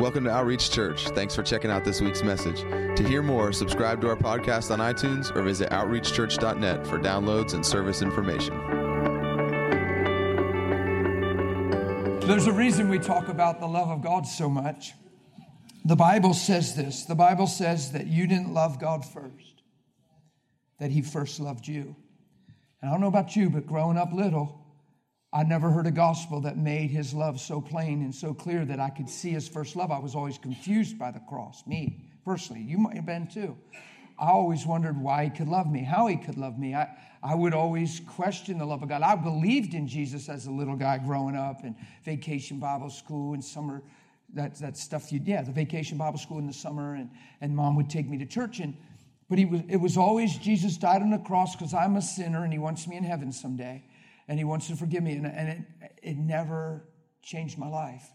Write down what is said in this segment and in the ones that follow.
Welcome to Outreach Church. Thanks for checking out this week's message. To hear more, subscribe to our podcast on iTunes or visit outreachchurch.net for downloads and service information. There's a reason we talk about the love of God so much. The Bible says this the Bible says that you didn't love God first, that He first loved you. And I don't know about you, but growing up little, I never heard a gospel that made his love so plain and so clear that I could see his first love. I was always confused by the cross, me personally. You might have been too. I always wondered why he could love me, how he could love me. I, I would always question the love of God. I believed in Jesus as a little guy growing up and vacation Bible school and summer, that, that stuff you, yeah, the vacation Bible school in the summer, and, and mom would take me to church. And, but he was, it was always Jesus died on the cross because I'm a sinner and he wants me in heaven someday and He wants to forgive me. And, and it, it never changed my life.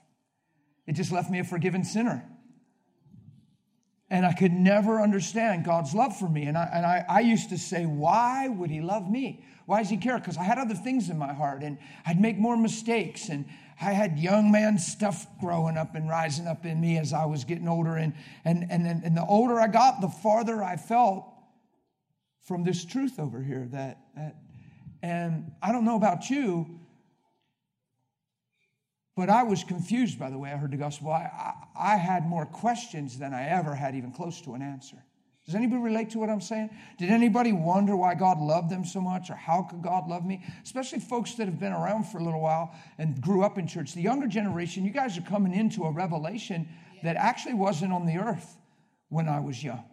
It just left me a forgiven sinner. And I could never understand God's love for me. And I, and I, I used to say, why would He love me? Why does He care? Because I had other things in my heart and I'd make more mistakes. And I had young man stuff growing up and rising up in me as I was getting older. And, and, and, and the older I got, the farther I felt from this truth over here that, that and I don't know about you, but I was confused by the way I heard the gospel. I, I, I, had more questions than I ever had even close to an answer. Does anybody relate to what I'm saying? Did anybody wonder why God loved them so much or how could God love me? Especially folks that have been around for a little while and grew up in church. The younger generation, you guys are coming into a revelation that actually wasn't on the earth when I was young.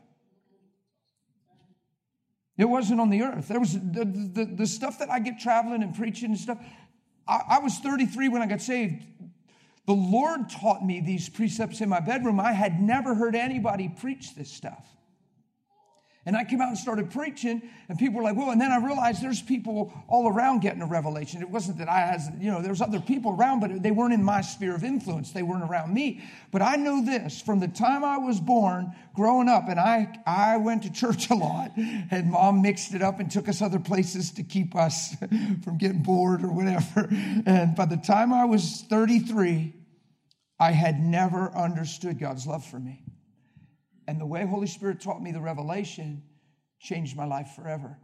It wasn't on the earth. There was the, the, the stuff that I get traveling and preaching and stuff. I, I was 33 when I got saved. The Lord taught me these precepts in my bedroom. I had never heard anybody preach this stuff. And I came out and started preaching, and people were like, "Well." And then I realized there's people all around getting a revelation. It wasn't that I has, you know, there's other people around, but they weren't in my sphere of influence. They weren't around me. But I know this from the time I was born, growing up, and I I went to church a lot, and mom mixed it up and took us other places to keep us from getting bored or whatever. And by the time I was 33, I had never understood God's love for me. And the way Holy Spirit taught me the revelation changed my life forever.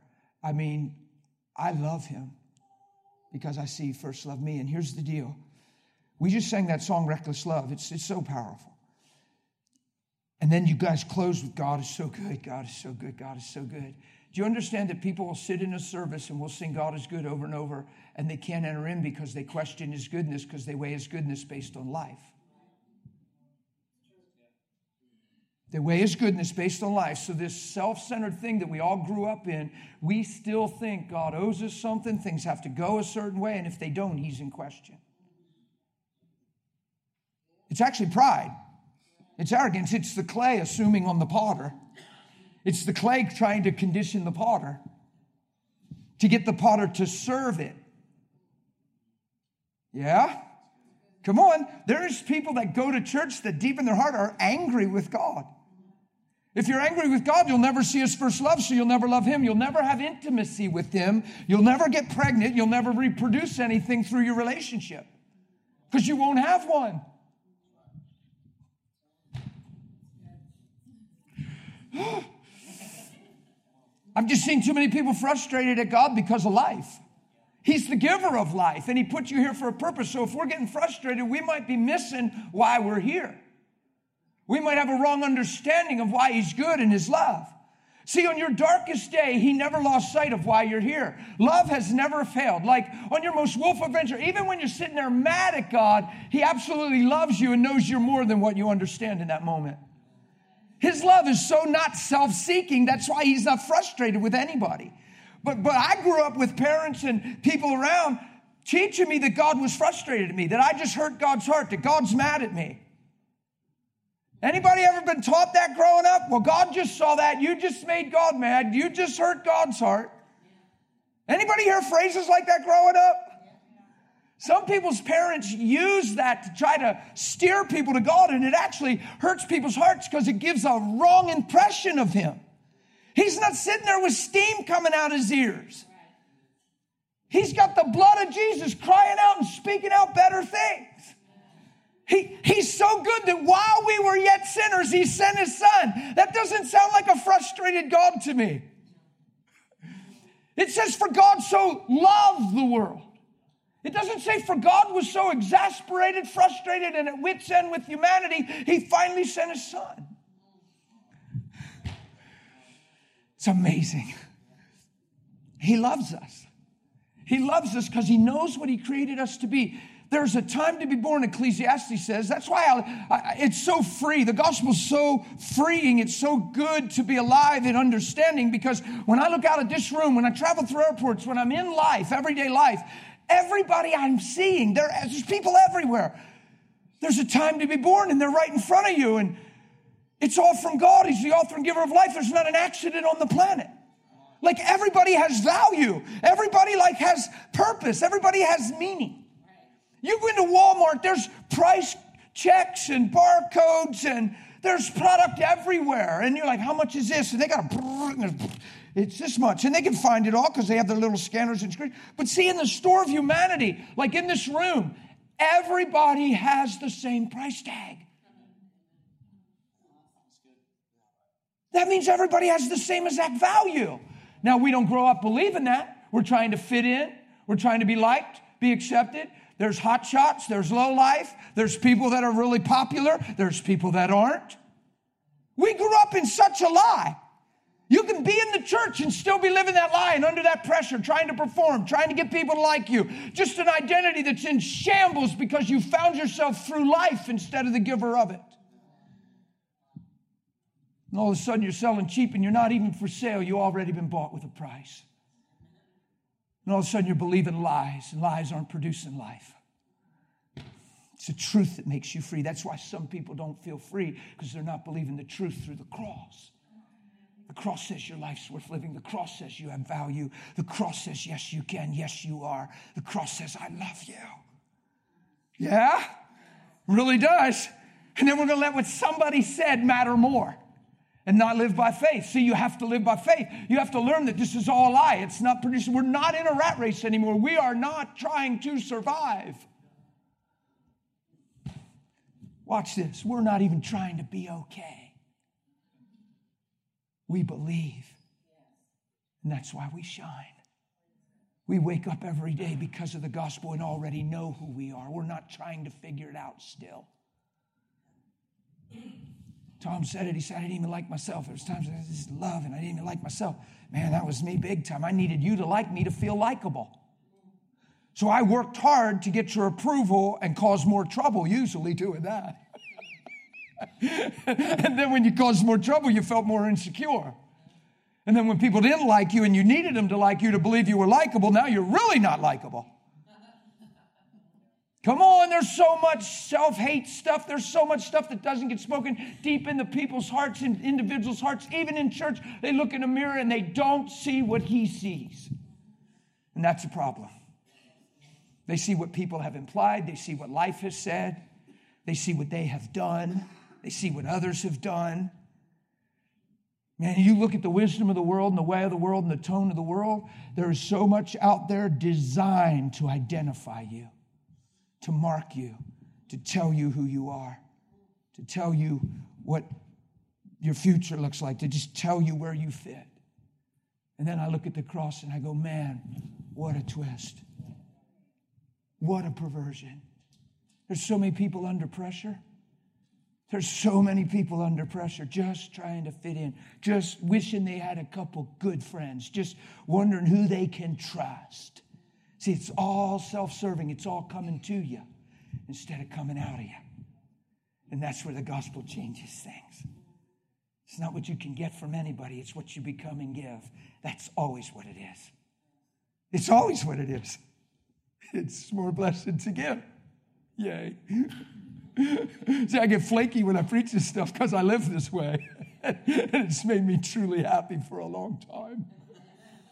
I mean, I love him because I see first love me. And here's the deal. We just sang that song, Reckless Love. It's, it's so powerful. And then you guys close with God is so good, God is so good, God is so good. Do you understand that people will sit in a service and will sing God is good over and over, and they can't enter in because they question his goodness because they weigh his goodness based on life? They weigh his goodness based on life. So, this self centered thing that we all grew up in, we still think God owes us something, things have to go a certain way, and if they don't, he's in question. It's actually pride, it's arrogance. It's the clay assuming on the potter, it's the clay trying to condition the potter to get the potter to serve it. Yeah? Come on. There's people that go to church that deep in their heart are angry with God. If you're angry with God, you'll never see His first love, so you'll never love Him. You'll never have intimacy with Him. You'll never get pregnant. You'll never reproduce anything through your relationship because you won't have one. I've just seen too many people frustrated at God because of life. He's the giver of life, and He put you here for a purpose. So if we're getting frustrated, we might be missing why we're here. We might have a wrong understanding of why He's good and His love. See, on your darkest day, He never lost sight of why you're here. Love has never failed. Like on your most willful adventure, even when you're sitting there mad at God, He absolutely loves you and knows you're more than what you understand in that moment. His love is so not self seeking, that's why He's not frustrated with anybody. But, but I grew up with parents and people around teaching me that God was frustrated at me, that I just hurt God's heart, that God's mad at me. Anybody ever been taught that growing up? Well, God just saw that. You just made God mad. You just hurt God's heart. Anybody hear phrases like that growing up? Some people's parents use that to try to steer people to God, and it actually hurts people's hearts because it gives a wrong impression of Him. He's not sitting there with steam coming out his ears. He's got the blood of Jesus crying out and speaking out better things. He, he's so good that while we were yet sinners, he sent his son. That doesn't sound like a frustrated God to me. It says, For God so loved the world. It doesn't say, For God was so exasperated, frustrated, and at wits' end with humanity, he finally sent his son. It's amazing. He loves us. He loves us because he knows what he created us to be. There's a time to be born, Ecclesiastes says. That's why I, I, it's so free. The gospel's so freeing. It's so good to be alive and understanding because when I look out of this room, when I travel through airports, when I'm in life, everyday life, everybody I'm seeing, there, there's people everywhere. There's a time to be born and they're right in front of you. And it's all from God. He's the author and giver of life. There's not an accident on the planet. Like everybody has value. Everybody like has purpose. Everybody has meaning. You go into Walmart, there's price checks and barcodes and there's product everywhere. And you're like, how much is this? And they got a, it's this much. And they can find it all because they have their little scanners and screens. But see, in the store of humanity, like in this room, everybody has the same price tag. That means everybody has the same exact value. Now, we don't grow up believing that. We're trying to fit in, we're trying to be liked, be accepted. There's hot shots, there's low life, there's people that are really popular, there's people that aren't. We grew up in such a lie. You can be in the church and still be living that lie and under that pressure, trying to perform, trying to get people to like you. Just an identity that's in shambles because you found yourself through life instead of the giver of it. And all of a sudden you're selling cheap and you're not even for sale. You already been bought with a price. And all of a sudden you're believing lies, and lies aren't producing life. It's the truth that makes you free. That's why some people don't feel free because they're not believing the truth through the cross. The cross says your life's worth living. The cross says you have value. The cross says, yes, you can. Yes, you are. The cross says, I love you. Yeah? Really does. And then we're going to let what somebody said matter more and not live by faith. See, you have to live by faith. You have to learn that this is all a lie. It's not producing. We're not in a rat race anymore. We are not trying to survive. Watch this. We're not even trying to be okay. We believe. And that's why we shine. We wake up every day because of the gospel and already know who we are. We're not trying to figure it out still. Tom said it. He said, I didn't even like myself. There was times I just love and I didn't even like myself. Man, that was me big time. I needed you to like me to feel likable. So I worked hard to get your approval and cause more trouble, usually doing that. and then when you caused more trouble, you felt more insecure. And then when people didn't like you and you needed them to like you to believe you were likable, now you're really not likable. Come on, there's so much self hate stuff. There's so much stuff that doesn't get spoken deep into people's hearts and individuals' hearts. Even in church, they look in a mirror and they don't see what he sees. And that's a problem. They see what people have implied, they see what life has said, they see what they have done, they see what others have done. Man, you look at the wisdom of the world and the way of the world and the tone of the world, there is so much out there designed to identify you to mark you, to tell you who you are, to tell you what your future looks like, to just tell you where you fit. And then I look at the cross and I go, man, what a twist. What a perversion. There's so many people under pressure. There's so many people under pressure just trying to fit in, just wishing they had a couple good friends, just wondering who they can trust. See, it's all self serving, it's all coming to you instead of coming out of you. And that's where the gospel changes things. It's not what you can get from anybody, it's what you become and give. That's always what it is. It's always what it is. It's more blessed to give. Yay. See, I get flaky when I preach this stuff because I live this way. and it's made me truly happy for a long time.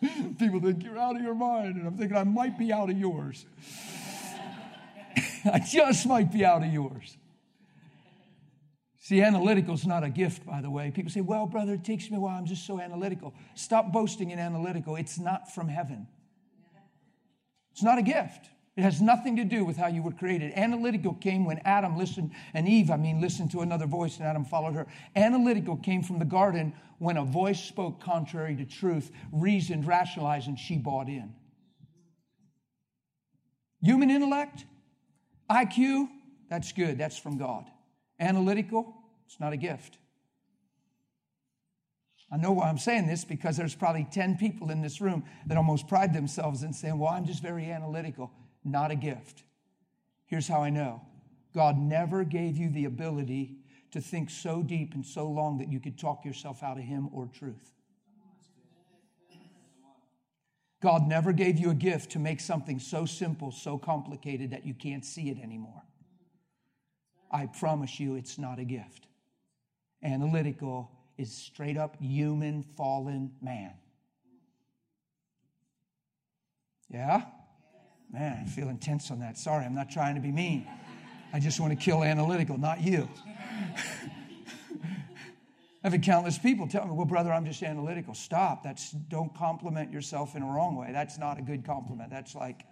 People think you're out of your mind, and I'm thinking I might be out of yours. I just might be out of yours. See, analytical is not a gift, by the way. People say, well, brother, it takes me a while. I'm just so analytical. Stop boasting in analytical. It's not from heaven. It's not a gift. It has nothing to do with how you were created. Analytical came when Adam listened, and Eve, I mean, listened to another voice, and Adam followed her. Analytical came from the garden when a voice spoke contrary to truth, reasoned, rationalized, and she bought in. Human intellect, IQ, that's good. That's from God. Analytical, it's not a gift. I know why I'm saying this because there's probably 10 people in this room that almost pride themselves in saying, Well, I'm just very analytical not a gift. Here's how I know God never gave you the ability to think so deep and so long that you could talk yourself out of Him or truth. God never gave you a gift to make something so simple, so complicated that you can't see it anymore. I promise you, it's not a gift. Analytical is straight up human, fallen man. Yeah? Man, I feel intense on that. Sorry, I'm not trying to be mean. I just want to kill analytical, not you. I've had countless people tell me, well, brother, I'm just analytical. Stop. That's don't compliment yourself in a wrong way. That's not a good compliment. That's like,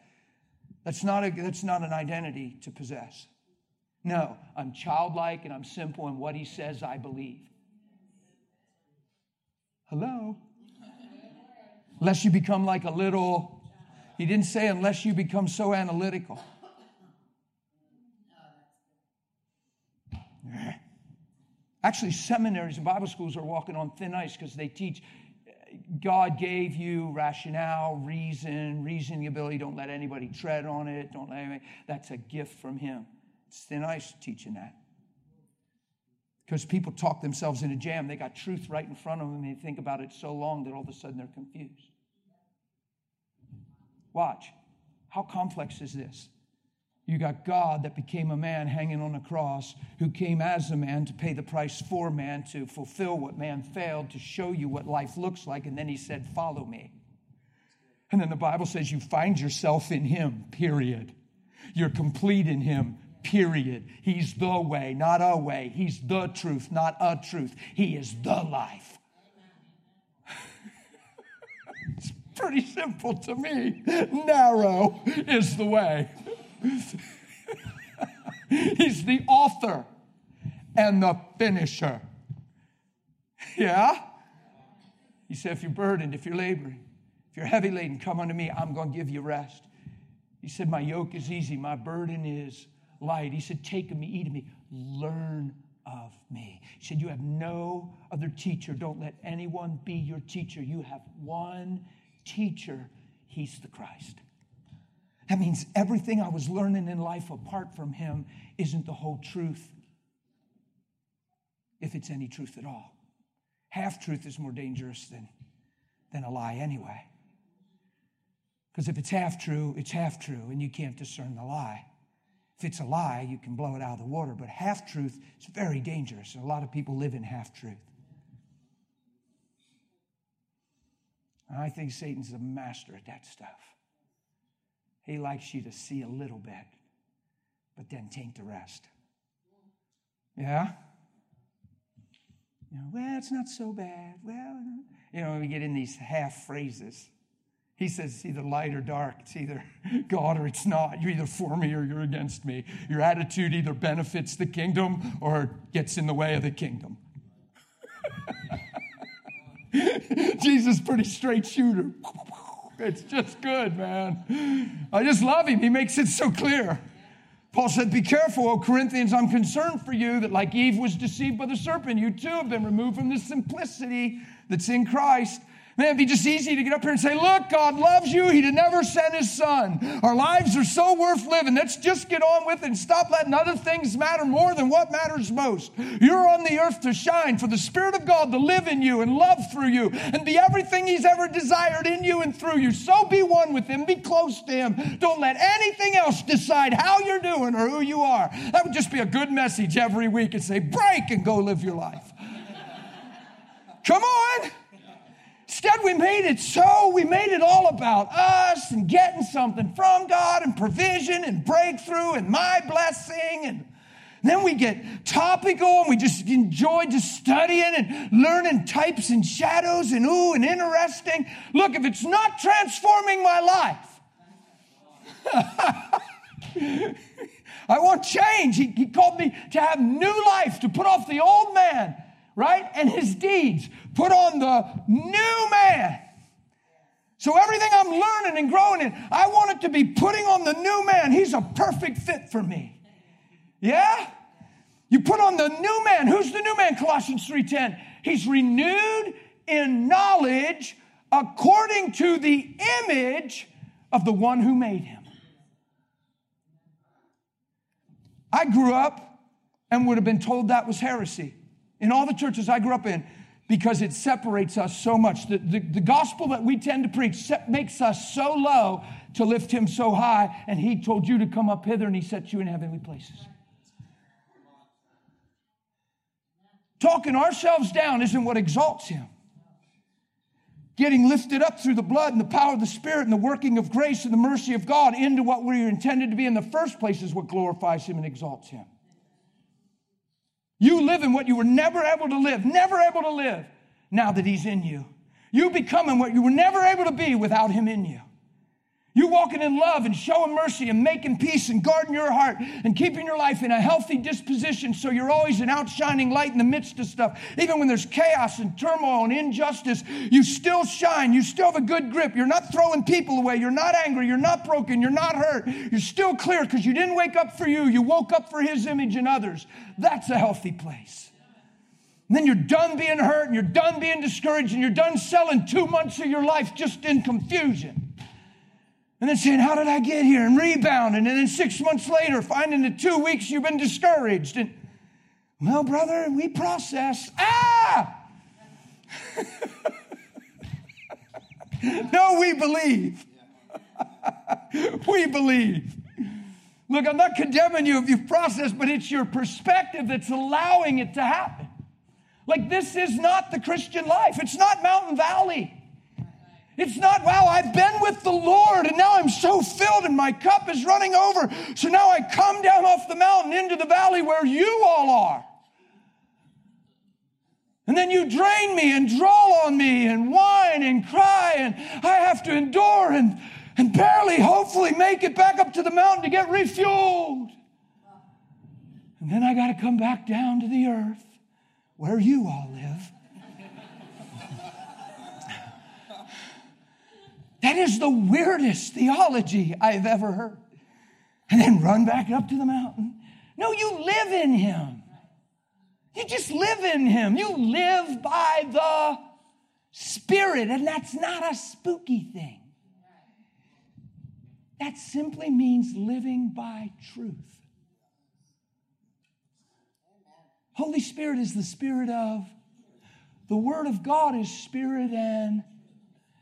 that's not a that's not an identity to possess. No, I'm childlike and I'm simple, and what he says I believe. Hello? Unless you become like a little he didn't say unless you become so analytical. Actually, seminaries and Bible schools are walking on thin ice because they teach God gave you rationale, reason, reasoning ability. Don't let anybody tread on it. Don't let anybody. That's a gift from Him. It's thin ice teaching that. Because people talk themselves into a jam. They got truth right in front of them and they think about it so long that all of a sudden they're confused. Watch. How complex is this? You got God that became a man hanging on a cross, who came as a man to pay the price for man, to fulfill what man failed, to show you what life looks like. And then he said, Follow me. And then the Bible says you find yourself in him, period. You're complete in him, period. He's the way, not a way. He's the truth, not a truth. He is the life. Pretty simple to me. Narrow is the way. He's the author and the finisher. Yeah? He said, if you're burdened, if you're laboring, if you're heavy laden, come unto me. I'm going to give you rest. He said, My yoke is easy, my burden is light. He said, Take of me, eat of me, learn of me. He said, You have no other teacher. Don't let anyone be your teacher. You have one teacher, he's the Christ. That means everything I was learning in life apart from him isn't the whole truth, if it's any truth at all. Half truth is more dangerous than, than a lie, anyway. Because if it's half true, it's half true, and you can't discern the lie. If it's a lie, you can blow it out of the water, but half truth is very dangerous, and a lot of people live in half truth. And I think Satan's a master at that stuff. He likes you to see a little bit, but then taint the rest. Yeah? You know, well, it's not so bad. Well, you know, we get in these half phrases. He says it's either light or dark. It's either God or it's not. You're either for me or you're against me. Your attitude either benefits the kingdom or gets in the way of the kingdom. Jesus, pretty straight shooter. It's just good, man. I just love him. He makes it so clear. Paul said, Be careful, O Corinthians. I'm concerned for you that, like Eve was deceived by the serpent, you too have been removed from the simplicity that's in Christ. Man, it'd be just easy to get up here and say, Look, God loves you. He did never send his son. Our lives are so worth living. Let's just get on with it and stop letting other things matter more than what matters most. You're on the earth to shine for the Spirit of God to live in you and love through you and be everything he's ever desired in you and through you. So be one with him. Be close to him. Don't let anything else decide how you're doing or who you are. That would just be a good message every week and say, Break and go live your life. Come on. Instead, we made it so, we made it all about us and getting something from God and provision and breakthrough and my blessing. And then we get topical and we just enjoy just studying and learning types and shadows and ooh and interesting. Look, if it's not transforming my life, I want change. He, he called me to have new life, to put off the old man, right? And his deeds. Put on the new man. So everything I'm learning and growing in, I want it to be putting on the new man. He's a perfect fit for me. Yeah? You put on the new man. Who's the new man? Colossians 3:10. He's renewed in knowledge according to the image of the one who made him. I grew up and would have been told that was heresy. In all the churches I grew up in, because it separates us so much. The, the, the, gospel that we tend to preach makes us so low to lift him so high, and he told you to come up hither and he set you in heavenly places. Talking ourselves down isn't what exalts him. Getting lifted up through the blood and the power of the Spirit and the working of grace and the mercy of God into what we are intended to be in the first place is what glorifies him and exalts him. You live in what you were never able to live, never able to live, now that He's in you. You becoming what you were never able to be without Him in you. You walking in love and showing mercy and making peace and guarding your heart and keeping your life in a healthy disposition so you're always an outshining light in the midst of stuff. Even when there's chaos and turmoil and injustice, you still shine. You still have a good grip. You're not throwing people away. You're not angry. You're not broken. You're not hurt. You're still clear because you didn't wake up for you. You woke up for His image and others. That's a healthy place. And then you're done being hurt and you're done being discouraged and you're done selling two months of your life just in confusion and then saying, How did I get here? and rebounding. And then six months later, finding that two weeks you've been discouraged. And, well, brother, we process. Ah! no, we believe. we believe. Look, I'm not condemning you if you've processed, but it's your perspective that's allowing it to happen. Like, this is not the Christian life, it's not Mountain Valley. It's not, wow, I've been with the Lord and now I'm so filled and my cup is running over. So now I come down off the mountain into the valley where you all are. And then you drain me and draw on me and whine and cry and I have to endure and, and barely, hopefully, make it back up to the mountain to get refueled. And then I got to come back down to the earth where you all live That is the weirdest theology I've ever heard. And then run back up to the mountain. No, you live in Him. You just live in Him. You live by the Spirit, and that's not a spooky thing. That simply means living by truth. Holy Spirit is the Spirit of, the Word of God is Spirit and,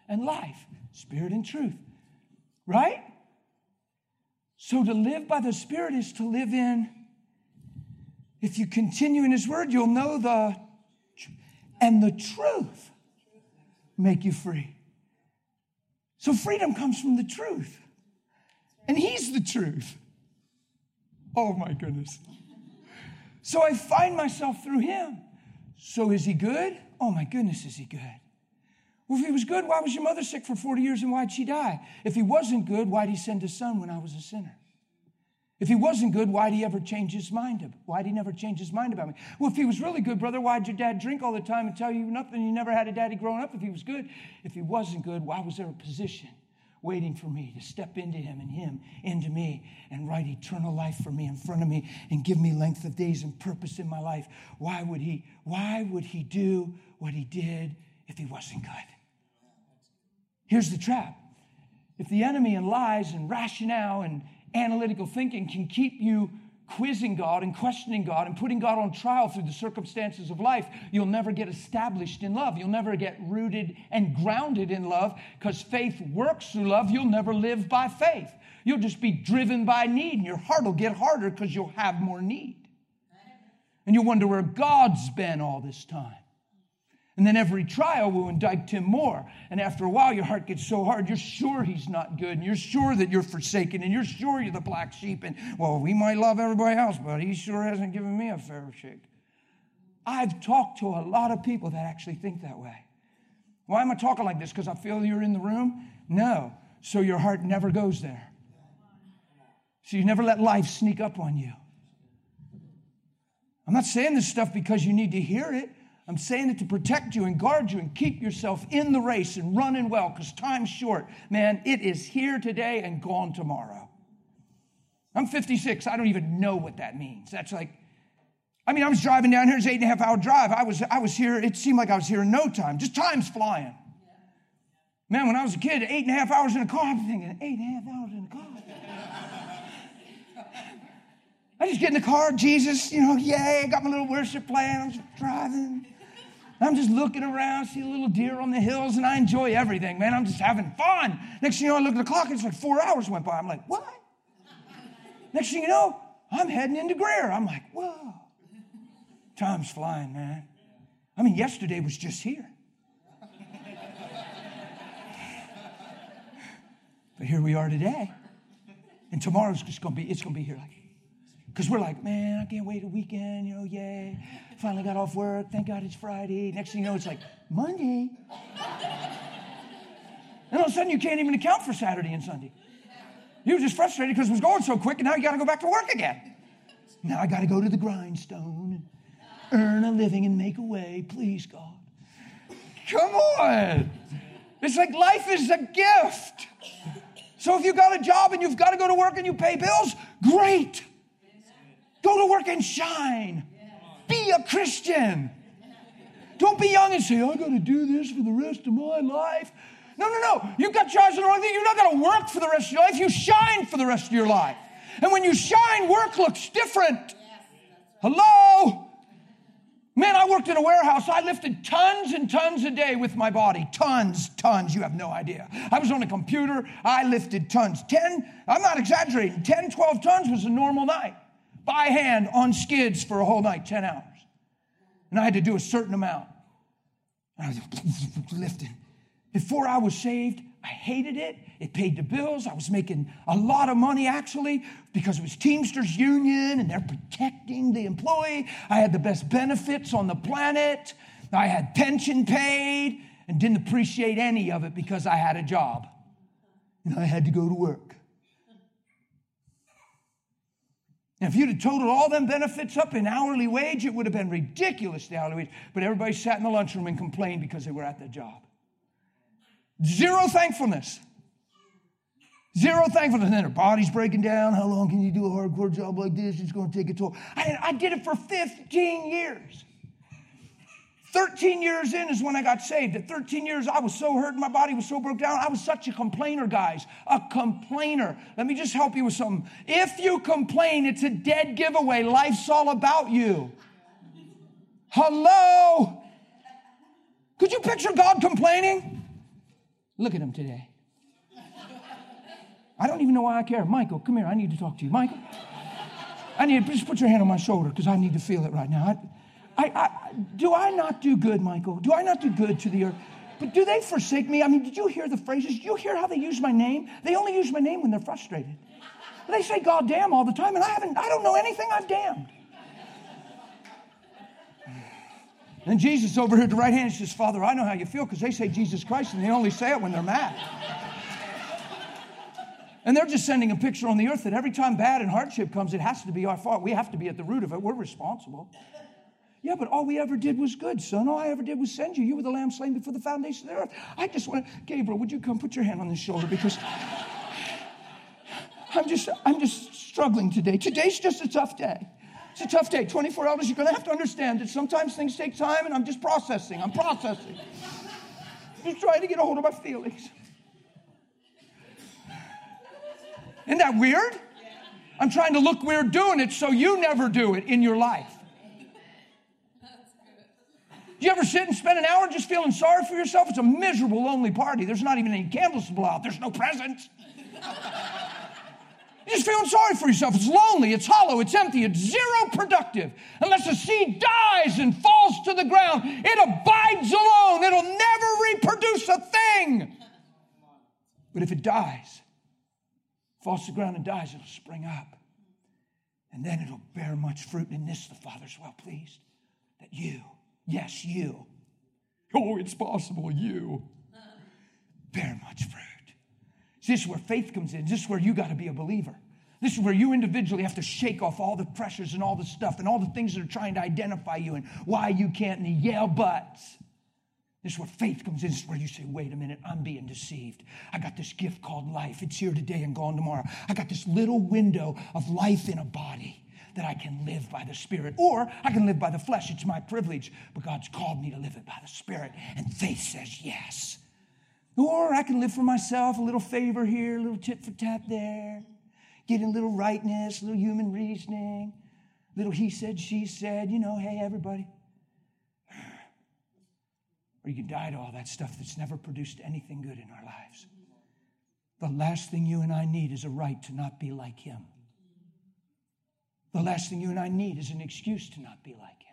and life. Spirit and truth. Right? So to live by the Spirit is to live in, if you continue in His Word, you'll know the, and the truth make you free. So freedom comes from the truth. And He's the truth. Oh my goodness. So I find myself through Him. So is He good? Oh my goodness, is He good? Well, if he was good, why was your mother sick for 40 years and why'd she die? If he wasn't good, why'd he send his son when I was a sinner? If he wasn't good, why'd he ever change his mind? Why'd he never change his mind about me? Well, if he was really good, brother, why'd your dad drink all the time and tell you nothing? You never had a daddy growing up if he was good. If he wasn't good, why was there a position waiting for me to step into him and him into me and write eternal life for me in front of me and give me length of days and purpose in my life? Why would he, why would he do what he did if he wasn't good? Here's the trap if the enemy and lies and rationale and analytical thinking can keep you quizzing God and questioning God and putting God on trial through the circumstances of life, you'll never get established in love. You'll never get rooted and grounded in love because faith works through love. You'll never live by faith. You'll just be driven by need and your heart will get harder because you'll have more need. And you'll wonder where God's been all this time. And then every trial will indict him more. And after a while, your heart gets so hard, you're sure he's not good, and you're sure that you're forsaken, and you're sure you're the black sheep. And, well, we might love everybody else, but he sure hasn't given me a fair shake. I've talked to a lot of people that actually think that way. Why am I talking like this? Because I feel you're in the room? No. So your heart never goes there. So you never let life sneak up on you. I'm not saying this stuff because you need to hear it. I'm saying it to protect you and guard you and keep yourself in the race and running well because time's short. Man, it is here today and gone tomorrow. I'm 56. I don't even know what that means. That's like, I mean, I was driving down here. It's eight and a half hour drive. I was, I was here. It seemed like I was here in no time. Just time's flying. Man, when I was a kid, eight and a half hours in a car, I'm thinking, eight and a half hours in a car. I just get in the car, Jesus, you know, yay, I got my little worship playing, I'm just driving. I'm just looking around, see a little deer on the hills, and I enjoy everything, man. I'm just having fun. Next thing you know, I look at the clock, and it's like four hours went by. I'm like, what? Next thing you know, I'm heading into Greer. I'm like, whoa. Time's flying, man. I mean, yesterday was just here. but here we are today. And tomorrow's just gonna be, it's gonna be here like, because we're like, man, I can't wait a weekend, you know, yay. Finally got off work. Thank God it's Friday. Next thing you know, it's like Monday. and all of a sudden, you can't even account for Saturday and Sunday. You were just frustrated because it was going so quick, and now you got to go back to work again. Now I got to go to the grindstone and earn a living and make a way. Please, God. Come on. It's like life is a gift. So if you've got a job and you've got to go to work and you pay bills, great. Go to work and shine. Be a Christian. Don't be young and say, I got to do this for the rest of my life. No, no, no. You've got eyes on the wrong thing. You're not going to work for the rest of your life. You shine for the rest of your life. And when you shine, work looks different. Hello? Man, I worked in a warehouse. I lifted tons and tons a day with my body. Tons, tons. You have no idea. I was on a computer. I lifted tons. 10, I'm not exaggerating, 10, 12 tons was a normal night by hand on skids for a whole night, 10 hours. And I had to do a certain amount. And I was lifting. Before I was saved, I hated it. It paid the bills. I was making a lot of money actually because it was Teamsters Union and they're protecting the employee. I had the best benefits on the planet. I had pension paid and didn't appreciate any of it because I had a job and I had to go to work. If you'd have totaled all them benefits up in hourly wage, it would have been ridiculous, the hourly wage. But everybody sat in the lunchroom and complained because they were at their job. Zero thankfulness. Zero thankfulness. And then their body's breaking down. How long can you do a hardcore job like this? It's going to take a toll. I, I did it for 15 years. 13 years in is when I got saved. At 13 years, I was so hurt, my body was so broke down. I was such a complainer, guys. A complainer. Let me just help you with something. If you complain, it's a dead giveaway. Life's all about you. Hello? Could you picture God complaining? Look at him today. I don't even know why I care. Michael, come here. I need to talk to you. Michael, I need to just put your hand on my shoulder because I need to feel it right now. I, I, I, do I not do good, Michael? Do I not do good to the earth? But do they forsake me? I mean, did you hear the phrases? Did you hear how they use my name? They only use my name when they're frustrated. They say God damn all the time, and I haven't, I don't know anything I've damned. And Jesus over here at the right hand says, Father, I know how you feel because they say Jesus Christ and they only say it when they're mad. And they're just sending a picture on the earth that every time bad and hardship comes, it has to be our fault. We have to be at the root of it. We're responsible. Yeah, but all we ever did was good, son. All I ever did was send you. You were the lamb slain before the foundation of the earth. I just want to, Gabriel, would you come put your hand on his shoulder because I'm just, I'm just struggling today. Today's just a tough day. It's a tough day. 24 hours, you're going to have to understand that sometimes things take time and I'm just processing. I'm processing. Just trying to get a hold of my feelings. Isn't that weird? I'm trying to look weird doing it so you never do it in your life. You ever sit and spend an hour just feeling sorry for yourself? It's a miserable, lonely party. There's not even any candles to blow out. There's no presents. You're just feeling sorry for yourself. It's lonely, it's hollow, it's empty, it's zero productive. Unless a seed dies and falls to the ground, it abides alone. It'll never reproduce a thing. But if it dies, falls to the ground and dies, it'll spring up. And then it'll bear much fruit. And in this, the Father's well pleased that you Yes, you. Oh, it's possible, you. Bear much fruit. This is where faith comes in. This is where you got to be a believer. This is where you individually have to shake off all the pressures and all the stuff and all the things that are trying to identify you and why you can't and the yeah buts. This is where faith comes in. This is where you say, wait a minute, I'm being deceived. I got this gift called life. It's here today and gone tomorrow. I got this little window of life in a body that I can live by the Spirit, or I can live by the flesh. It's my privilege, but God's called me to live it by the Spirit. And faith says yes. Or I can live for myself, a little favor here, a little tit for tat there, getting a little rightness, a little human reasoning, little he said, she said, you know, hey, everybody. Or you can die to all that stuff that's never produced anything good in our lives. The last thing you and I need is a right to not be like him. The last thing you and I need is an excuse to not be like him.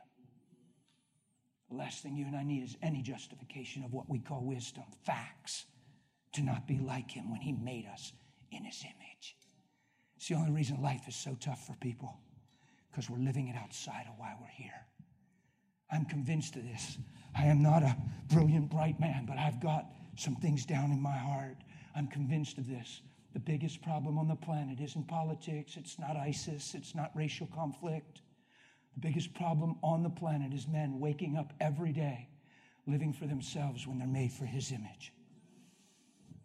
The last thing you and I need is any justification of what we call wisdom, facts, to not be like him when he made us in his image. It's the only reason life is so tough for people, because we're living it outside of why we're here. I'm convinced of this. I am not a brilliant, bright man, but I've got some things down in my heart. I'm convinced of this. The biggest problem on the planet isn't politics, it's not ISIS, it's not racial conflict. The biggest problem on the planet is men waking up every day living for themselves when they're made for His image,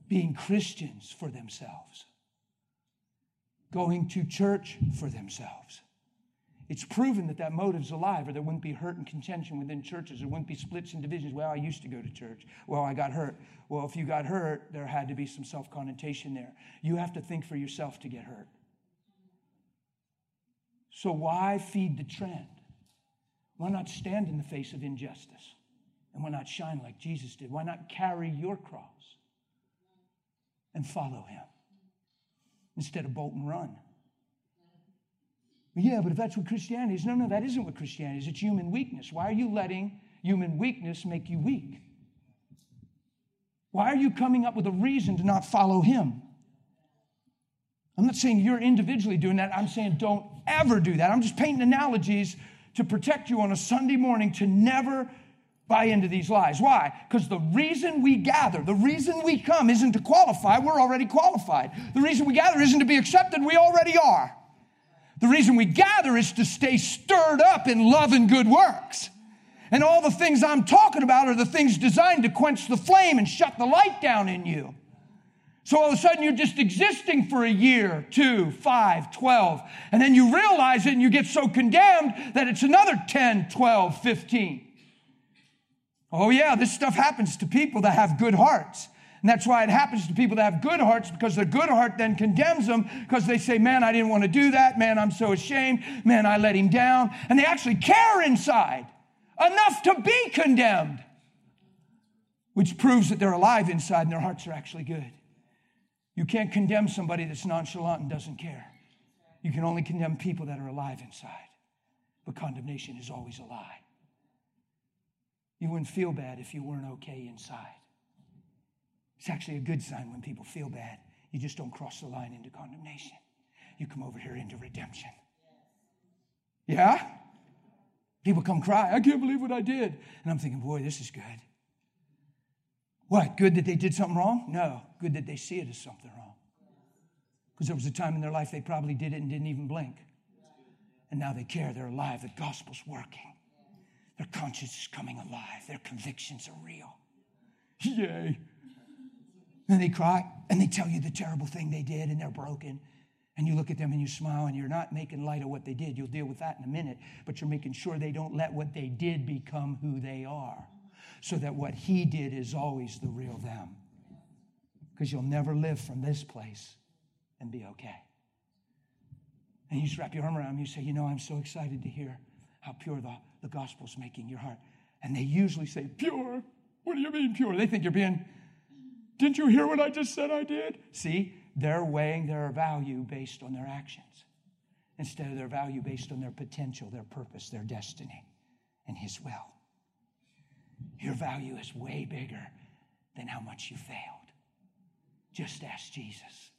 being Christians for themselves, going to church for themselves. It's proven that that motive's alive, or there wouldn't be hurt and contention within churches. There wouldn't be splits and divisions. Well, I used to go to church. Well, I got hurt. Well, if you got hurt, there had to be some self connotation there. You have to think for yourself to get hurt. So, why feed the trend? Why not stand in the face of injustice? And why not shine like Jesus did? Why not carry your cross and follow him instead of bolt and run? Yeah, but if that's what Christianity is, no, no, that isn't what Christianity is. It's human weakness. Why are you letting human weakness make you weak? Why are you coming up with a reason to not follow Him? I'm not saying you're individually doing that. I'm saying don't ever do that. I'm just painting analogies to protect you on a Sunday morning to never buy into these lies. Why? Because the reason we gather, the reason we come isn't to qualify, we're already qualified. The reason we gather isn't to be accepted, we already are. The reason we gather is to stay stirred up in love and good works. And all the things I'm talking about are the things designed to quench the flame and shut the light down in you. So all of a sudden you're just existing for a year, two, five, twelve, and then you realize it and you get so condemned that it's another 10, 12, 15. Oh, yeah, this stuff happens to people that have good hearts. And that's why it happens to people that have good hearts because the good heart then condemns them because they say, Man, I didn't want to do that. Man, I'm so ashamed. Man, I let him down. And they actually care inside enough to be condemned, which proves that they're alive inside and their hearts are actually good. You can't condemn somebody that's nonchalant and doesn't care. You can only condemn people that are alive inside. But condemnation is always a lie. You wouldn't feel bad if you weren't okay inside. It's actually a good sign when people feel bad. You just don't cross the line into condemnation. You come over here into redemption. Yeah? People come cry, I can't believe what I did. And I'm thinking, boy, this is good. What? Good that they did something wrong? No. Good that they see it as something wrong. Because there was a time in their life they probably did it and didn't even blink. And now they care. They're alive. The gospel's working. Their conscience is coming alive. Their convictions are real. Yay. And they cry and they tell you the terrible thing they did and they're broken. And you look at them and you smile and you're not making light of what they did. You'll deal with that in a minute, but you're making sure they don't let what they did become who they are. So that what he did is always the real them. Because you'll never live from this place and be okay. And you just wrap your arm around them. You say, You know, I'm so excited to hear how pure the, the gospel's making your heart. And they usually say, Pure? What do you mean pure? They think you're being didn't you hear what I just said I did? See, they're weighing their value based on their actions instead of their value based on their potential, their purpose, their destiny, and His will. Your value is way bigger than how much you failed. Just ask Jesus.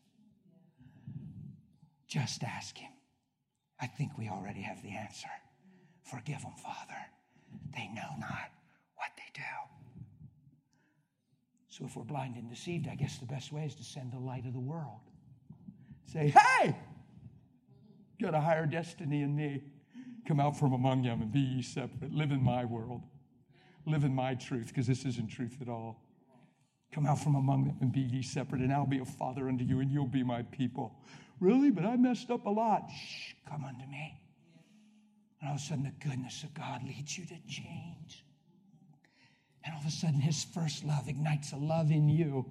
Just ask Him. I think we already have the answer. Forgive them, Father. They know not what they do. So if we're blind and deceived, I guess the best way is to send the light of the world. Say, hey, got a higher destiny in me. Come out from among them and be ye separate. Live in my world. Live in my truth, because this isn't truth at all. Come out from among them and be ye separate, and I'll be a father unto you, and you'll be my people. Really? But I messed up a lot. Shh, come unto me. And all of a sudden, the goodness of God leads you to change. And all of a sudden, his first love ignites a love in you.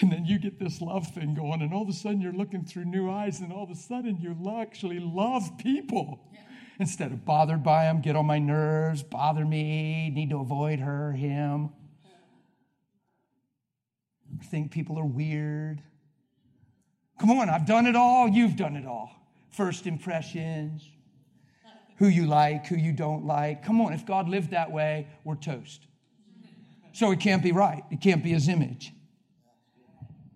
And then you get this love thing going, and all of a sudden you're looking through new eyes, and all of a sudden you actually love people instead of bothered by them, get on my nerves, bother me, need to avoid her, him. Think people are weird. Come on, I've done it all, you've done it all. First impressions, who you like, who you don't like. Come on, if God lived that way, we're toast. So it can't be right, it can't be his image.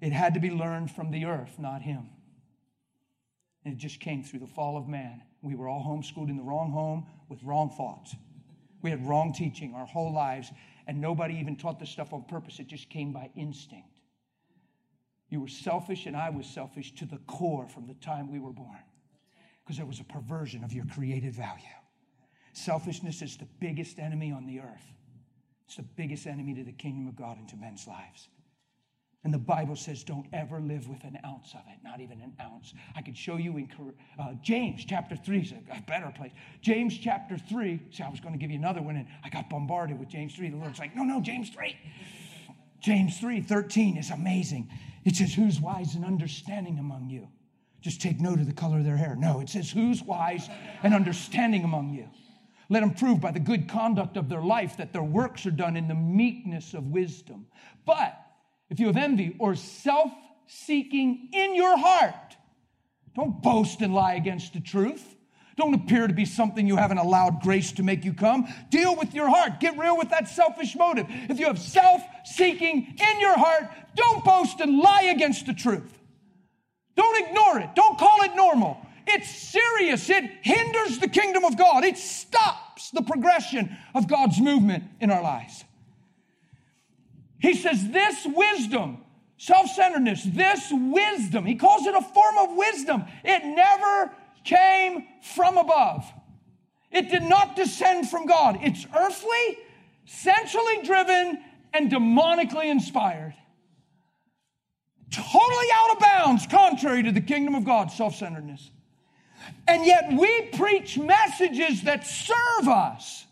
It had to be learned from the earth, not him. And it just came through the fall of man. We were all homeschooled in the wrong home with wrong thoughts. We had wrong teaching our whole lives, and nobody even taught this stuff on purpose. It just came by instinct. You were selfish, and I was selfish to the core from the time we were born because there was a perversion of your created value. Selfishness is the biggest enemy on the earth, it's the biggest enemy to the kingdom of God and to men's lives. And the Bible says, don't ever live with an ounce of it, not even an ounce. I could show you in uh, James chapter 3 is a better place. James chapter 3, see, I was going to give you another one, and I got bombarded with James 3. The Lord's like, no, no, James 3. James 3 13 is amazing. It says, Who's wise and understanding among you? Just take note of the color of their hair. No, it says, Who's wise and understanding among you? Let them prove by the good conduct of their life that their works are done in the meekness of wisdom. But if you have envy or self seeking in your heart, don't boast and lie against the truth. Don't appear to be something you haven't allowed grace to make you come. Deal with your heart. Get real with that selfish motive. If you have self seeking in your heart, don't boast and lie against the truth. Don't ignore it. Don't call it normal. It's serious. It hinders the kingdom of God. It stops the progression of God's movement in our lives. He says, This wisdom, self centeredness, this wisdom, he calls it a form of wisdom. It never came from above, it did not descend from God. It's earthly, sensually driven, and demonically inspired. Totally out of bounds, contrary to the kingdom of God, self centeredness. And yet we preach messages that serve us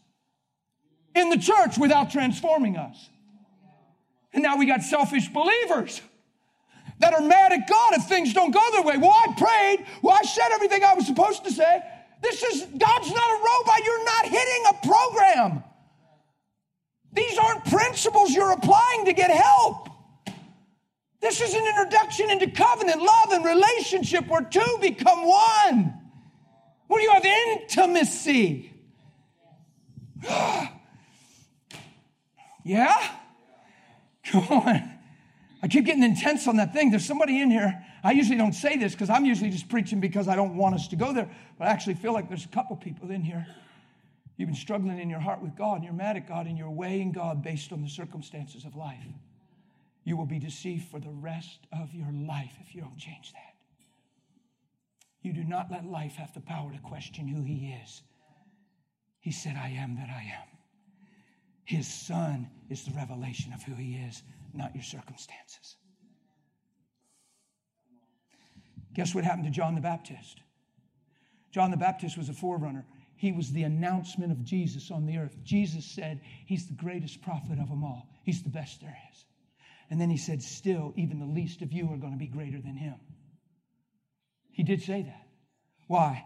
in the church without transforming us. And now we got selfish believers that are mad at God if things don't go their way. Well, I prayed. Well, I said everything I was supposed to say. This is, God's not a robot. You're not hitting a program. These aren't principles you're applying to get help. This is an introduction into covenant, love, and relationship where two become one. Where you have intimacy. yeah? Come on. I keep getting intense on that thing. There's somebody in here. I usually don't say this because I'm usually just preaching because I don't want us to go there. But I actually feel like there's a couple people in here. You've been struggling in your heart with God and you're mad at God and you're weighing God based on the circumstances of life. You will be deceived for the rest of your life if you don't change that. You do not let life have the power to question who He is. He said, I am that I am. His Son is the revelation of who He is, not your circumstances. Guess what happened to John the Baptist? John the Baptist was a forerunner. He was the announcement of Jesus on the earth. Jesus said, He's the greatest prophet of them all. He's the best there is. And then he said, Still, even the least of you are going to be greater than him. He did say that. Why?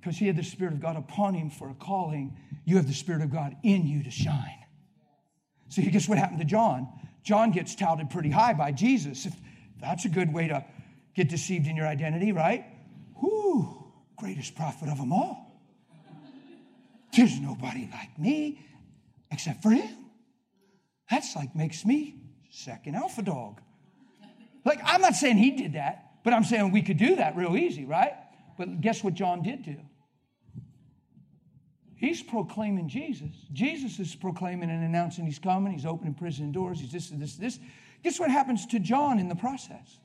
Because he had the Spirit of God upon him for a calling. You have the Spirit of God in you to shine. So, guess what happened to John? John gets touted pretty high by Jesus. If that's a good way to get deceived in your identity, right? Whoo, greatest prophet of them all. There's nobody like me except for him. That's like makes me second alpha dog. Like, I'm not saying he did that, but I'm saying we could do that real easy, right? But guess what John did do? He's proclaiming Jesus. Jesus is proclaiming and announcing he's coming. He's opening prison doors. He's this, this, this. Guess what happens to John in the process?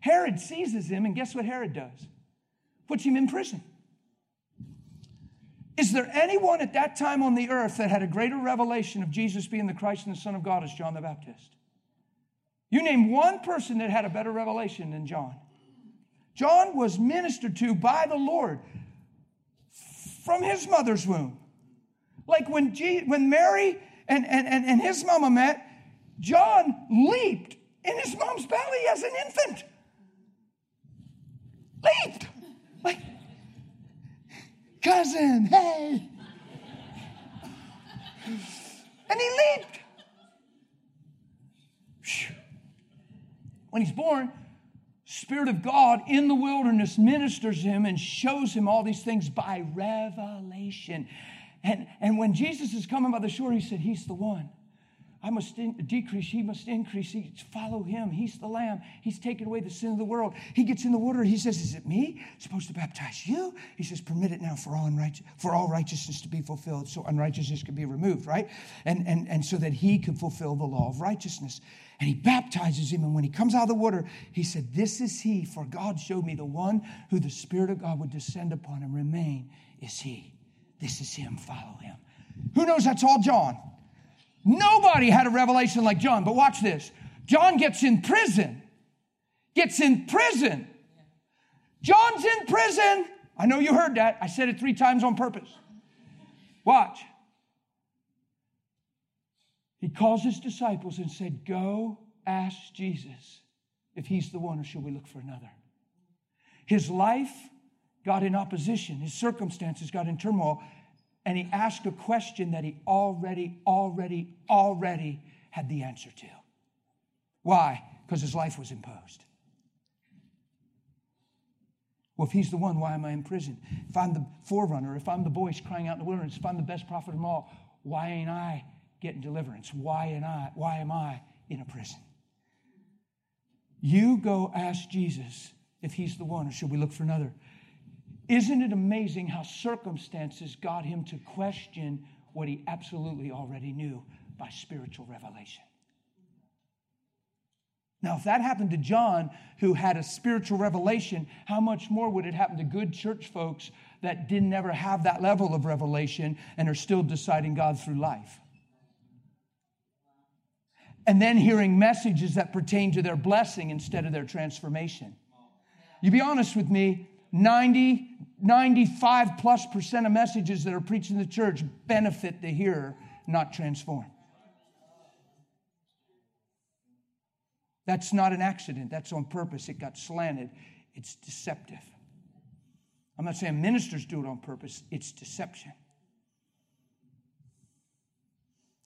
Herod seizes him, and guess what Herod does? puts him in prison. Is there anyone at that time on the earth that had a greater revelation of Jesus being the Christ and the Son of God as John the Baptist? You name one person that had a better revelation than John. John was ministered to by the Lord from his mother's womb. Like when, when Mary and, and, and, and his mama met, John leaped in his mom's belly as an infant. Leaped. Like, cousin, hey. And he leaped. When he's born, Spirit of God in the wilderness ministers him and shows him all these things by revelation. And, and when Jesus is coming by the shore, he said, He's the one. I must in- decrease, he must increase. He, follow him. He's the lamb. He's taken away the sin of the world. He gets in the water. He says, Is it me supposed to baptize you? He says, Permit it now for all, unright- for all righteousness to be fulfilled, so unrighteousness can be removed, right? And, and, and so that he can fulfill the law of righteousness. And he baptizes him. And when he comes out of the water, he said, This is he, for God showed me the one who the Spirit of God would descend upon and remain is he. This is him. Follow him. Who knows that's all John? Nobody had a revelation like John, but watch this. John gets in prison. Gets in prison. John's in prison. I know you heard that. I said it three times on purpose. Watch. He calls his disciples and said, Go ask Jesus if he's the one or should we look for another. His life got in opposition, his circumstances got in turmoil, and he asked a question that he already, already, already had the answer to. Why? Because his life was imposed. Well, if he's the one, why am I in prison? If I'm the forerunner, if I'm the voice crying out in the wilderness, if I'm the best prophet of them all, why ain't I getting deliverance? Why am I, why am I in a prison? You go ask Jesus if he's the one, or should we look for another? Isn't it amazing how circumstances got him to question what he absolutely already knew by spiritual revelation? Now, if that happened to John, who had a spiritual revelation, how much more would it happen to good church folks that didn't ever have that level of revelation and are still deciding God through life? And then hearing messages that pertain to their blessing instead of their transformation. You be honest with me, 90, 95 plus percent of messages that are preached in the church benefit the hearer, not transform. That's not an accident, that's on purpose. It got slanted, it's deceptive. I'm not saying ministers do it on purpose, it's deception.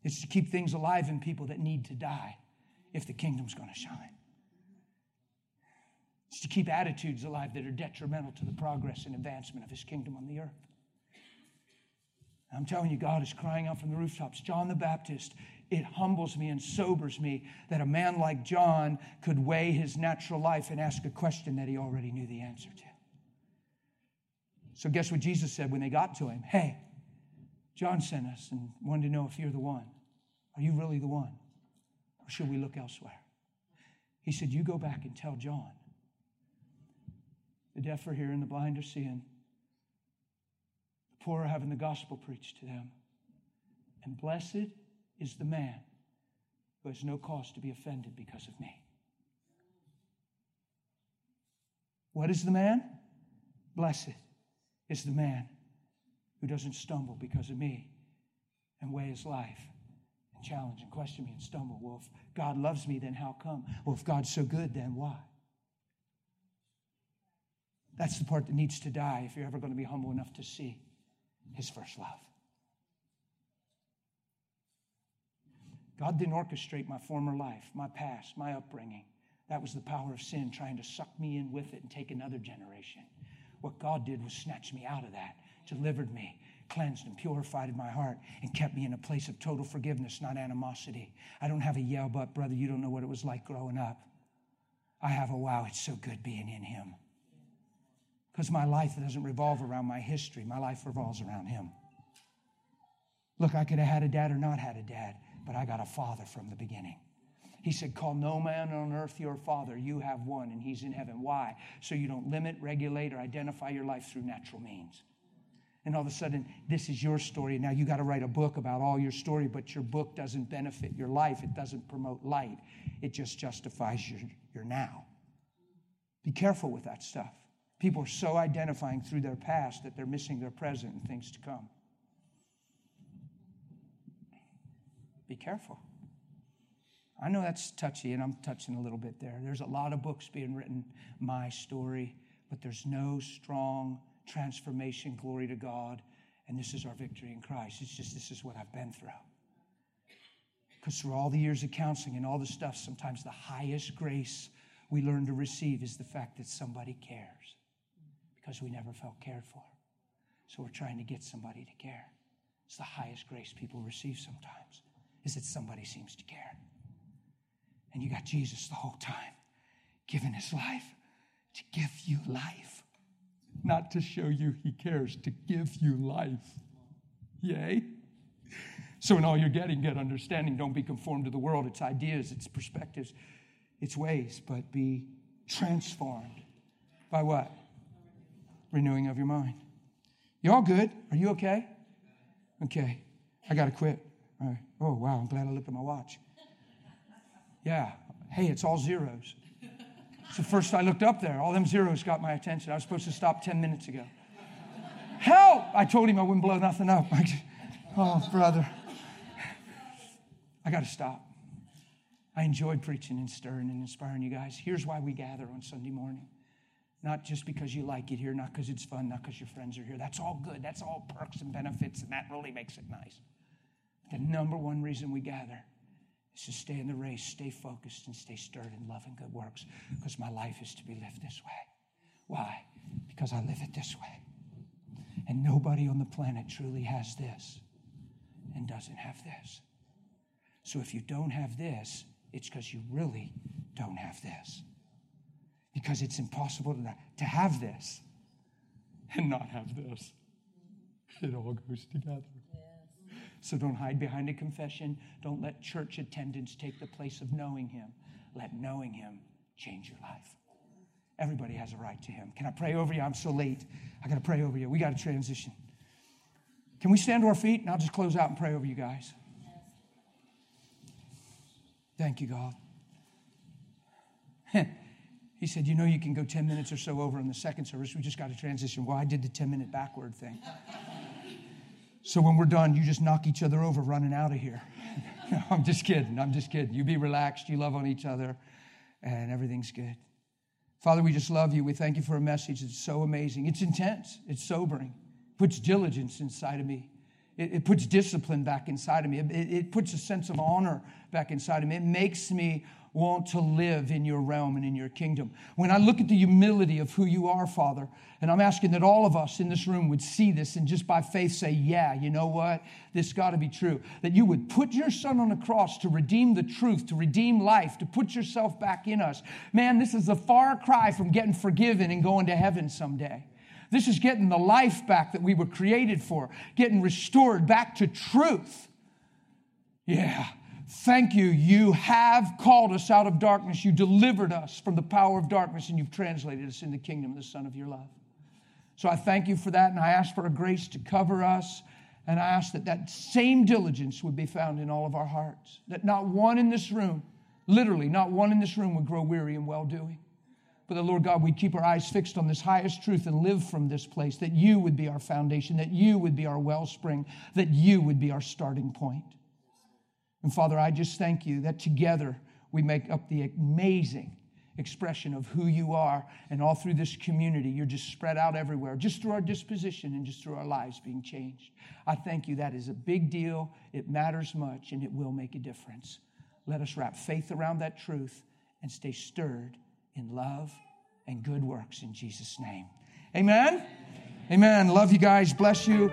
It's to keep things alive in people that need to die if the kingdom's going to shine. It's to keep attitudes alive that are detrimental to the progress and advancement of his kingdom on the earth. I'm telling you, God is crying out from the rooftops. John the Baptist, it humbles me and sobers me that a man like John could weigh his natural life and ask a question that he already knew the answer to. So, guess what Jesus said when they got to him? Hey, John sent us and wanted to know if you're the one. Are you really the one? Or should we look elsewhere? He said, You go back and tell John the deaf are hearing, the blind are seeing, the poor are having the gospel preached to them. And blessed is the man who has no cause to be offended because of me. What is the man? Blessed is the man who doesn't stumble because of me and weigh his life and challenge and question me and stumble. Well, if God loves me, then how come? Well, if God's so good, then why? That's the part that needs to die if you're ever going to be humble enough to see his first love. God didn't orchestrate my former life, my past, my upbringing. That was the power of sin trying to suck me in with it and take another generation. What God did was snatch me out of that, delivered me, cleansed and purified my heart, and kept me in a place of total forgiveness, not animosity. I don't have a yell, but brother, you don't know what it was like growing up. I have a wow, it's so good being in Him. Because my life doesn't revolve around my history, my life revolves around Him. Look, I could have had a dad or not had a dad, but I got a father from the beginning. He said, Call no man on earth your father. You have one, and he's in heaven. Why? So you don't limit, regulate, or identify your life through natural means. And all of a sudden, this is your story. Now you got to write a book about all your story, but your book doesn't benefit your life. It doesn't promote light. It just justifies your, your now. Be careful with that stuff. People are so identifying through their past that they're missing their present and things to come. Be careful. I know that's touchy, and I'm touching a little bit there. There's a lot of books being written, my story, but there's no strong transformation, glory to God, and this is our victory in Christ. It's just this is what I've been through. Because through all the years of counseling and all the stuff, sometimes the highest grace we learn to receive is the fact that somebody cares because we never felt cared for. So we're trying to get somebody to care. It's the highest grace people receive sometimes is that somebody seems to care. And you got Jesus the whole time giving his life to give you life, not to show you he cares, to give you life. Yay. So, in all you're getting, get understanding. Don't be conformed to the world, its ideas, its perspectives, its ways, but be transformed by what? Renewing of your mind. You all good? Are you okay? Okay. I got to quit. All right. Oh, wow. I'm glad I looked at my watch. Yeah. Hey, it's all zeros. So first I looked up there. All them zeros got my attention. I was supposed to stop 10 minutes ago. Help! I told him I wouldn't blow nothing up. oh, brother. I got to stop. I enjoyed preaching and stirring and inspiring you guys. Here's why we gather on Sunday morning. Not just because you like it here, not because it's fun, not because your friends are here. That's all good. That's all perks and benefits, and that really makes it nice. The number one reason we gather is to stay in the race, stay focused, and stay stirred in love and good works because my life is to be lived this way. Why? Because I live it this way. And nobody on the planet truly has this and doesn't have this. So if you don't have this, it's because you really don't have this. Because it's impossible to, to have this and not have this. It all goes together. So don't hide behind a confession. Don't let church attendance take the place of knowing Him. Let knowing Him change your life. Everybody has a right to Him. Can I pray over you? I'm so late. I got to pray over you. We got to transition. Can we stand to our feet and I'll just close out and pray over you guys? Thank you, God. he said, You know, you can go 10 minutes or so over in the second service. We just got to transition. Well, I did the 10 minute backward thing. So when we're done, you just knock each other over running out of here. I'm just kidding. I'm just kidding. You be relaxed. You love on each other, and everything's good. Father, we just love you. We thank you for a message that's so amazing. It's intense, it's sobering, it puts diligence inside of me. It, puts discipline back inside of me. It puts a sense of honor back inside of me. It makes me want to live in your realm and in your kingdom. When I look at the humility of who you are, Father, and I'm asking that all of us in this room would see this and just by faith say, Yeah, you know what? This got to be true. That you would put your son on the cross to redeem the truth, to redeem life, to put yourself back in us. Man, this is a far cry from getting forgiven and going to heaven someday. This is getting the life back that we were created for, getting restored back to truth. Yeah. Thank you. You have called us out of darkness. You delivered us from the power of darkness, and you've translated us in the kingdom of the Son of your love. So I thank you for that, and I ask for a grace to cover us, and I ask that that same diligence would be found in all of our hearts. That not one in this room, literally, not one in this room would grow weary in well doing. But the Lord God, we'd keep our eyes fixed on this highest truth and live from this place, that you would be our foundation, that you would be our wellspring, that you would be our starting point. And Father, I just thank you that together we make up the amazing expression of who you are. And all through this community, you're just spread out everywhere, just through our disposition and just through our lives being changed. I thank you. That is a big deal. It matters much and it will make a difference. Let us wrap faith around that truth and stay stirred in love and good works in Jesus' name. Amen. Amen. Love you guys. Bless you.